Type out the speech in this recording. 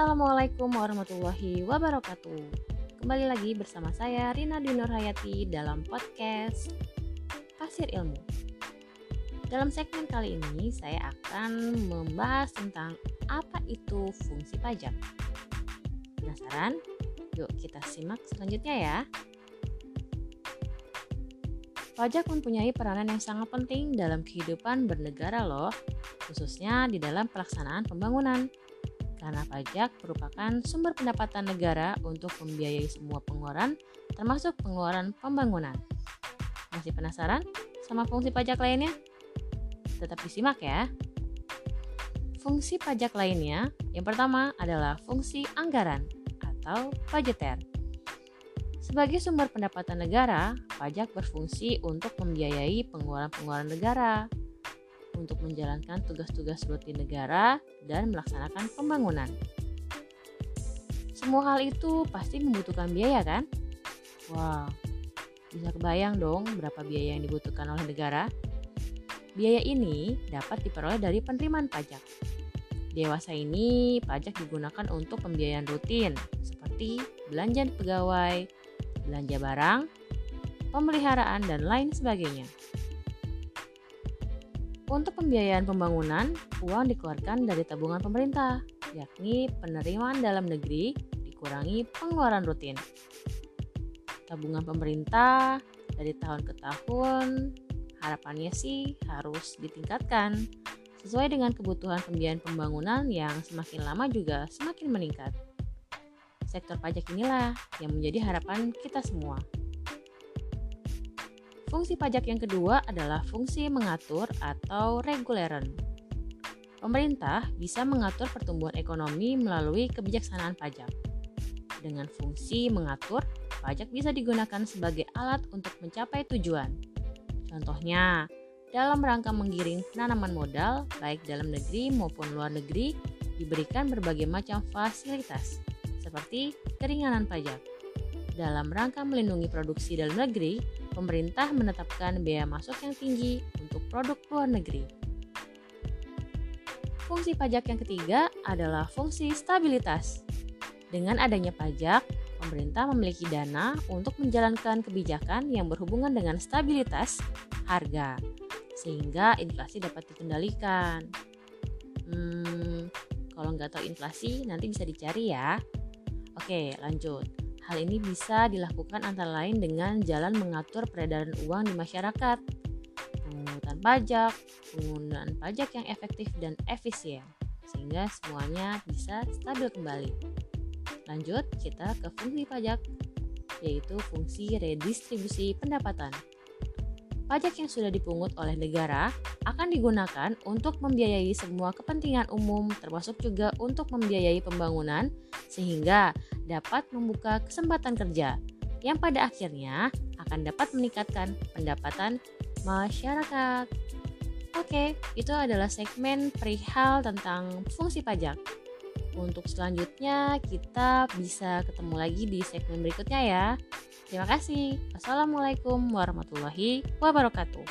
Assalamualaikum warahmatullahi wabarakatuh. Kembali lagi bersama saya Rina Dinur Hayati dalam podcast Pasir Ilmu. Dalam segmen kali ini saya akan membahas tentang apa itu fungsi pajak. Penasaran? Yuk kita simak selanjutnya ya. Pajak mempunyai peranan yang sangat penting dalam kehidupan bernegara loh, khususnya di dalam pelaksanaan pembangunan karena pajak merupakan sumber pendapatan negara untuk membiayai semua pengeluaran, termasuk pengeluaran pembangunan. Masih penasaran sama fungsi pajak lainnya? Tetap disimak ya. Fungsi pajak lainnya, yang pertama adalah fungsi anggaran atau budgeter. Sebagai sumber pendapatan negara, pajak berfungsi untuk membiayai pengeluaran-pengeluaran negara, untuk menjalankan tugas-tugas rutin negara dan melaksanakan pembangunan. Semua hal itu pasti membutuhkan biaya kan? Wah, bisa kebayang dong berapa biaya yang dibutuhkan oleh negara? Biaya ini dapat diperoleh dari penerimaan pajak. Dewasa ini, pajak digunakan untuk pembiayaan rutin, seperti belanja pegawai, belanja barang, pemeliharaan, dan lain sebagainya. Untuk pembiayaan pembangunan, uang dikeluarkan dari tabungan pemerintah, yakni penerimaan dalam negeri dikurangi pengeluaran rutin. Tabungan pemerintah dari tahun ke tahun harapannya sih harus ditingkatkan sesuai dengan kebutuhan pembiayaan pembangunan yang semakin lama juga semakin meningkat. Sektor pajak inilah yang menjadi harapan kita semua. Fungsi pajak yang kedua adalah fungsi mengatur atau reguleran. Pemerintah bisa mengatur pertumbuhan ekonomi melalui kebijaksanaan pajak. Dengan fungsi mengatur, pajak bisa digunakan sebagai alat untuk mencapai tujuan. Contohnya, dalam rangka menggiring penanaman modal, baik dalam negeri maupun luar negeri, diberikan berbagai macam fasilitas, seperti keringanan pajak. Dalam rangka melindungi produksi dalam negeri, pemerintah menetapkan biaya masuk yang tinggi untuk produk luar negeri. Fungsi pajak yang ketiga adalah fungsi stabilitas. Dengan adanya pajak, pemerintah memiliki dana untuk menjalankan kebijakan yang berhubungan dengan stabilitas harga, sehingga inflasi dapat dikendalikan. Hmm, kalau nggak tahu inflasi, nanti bisa dicari ya. Oke, lanjut. Hal ini bisa dilakukan antara lain dengan jalan mengatur peredaran uang di masyarakat, pemungutan pajak, penggunaan pajak yang efektif dan efisien, sehingga semuanya bisa stabil kembali. Lanjut, kita ke fungsi pajak, yaitu fungsi redistribusi pendapatan. Pajak yang sudah dipungut oleh negara akan digunakan untuk membiayai semua kepentingan umum, termasuk juga untuk membiayai pembangunan, sehingga dapat membuka kesempatan kerja yang pada akhirnya akan dapat meningkatkan pendapatan masyarakat. Oke, itu adalah segmen perihal tentang fungsi pajak. Untuk selanjutnya, kita bisa ketemu lagi di segmen berikutnya ya. Terima kasih. Wassalamualaikum warahmatullahi wabarakatuh.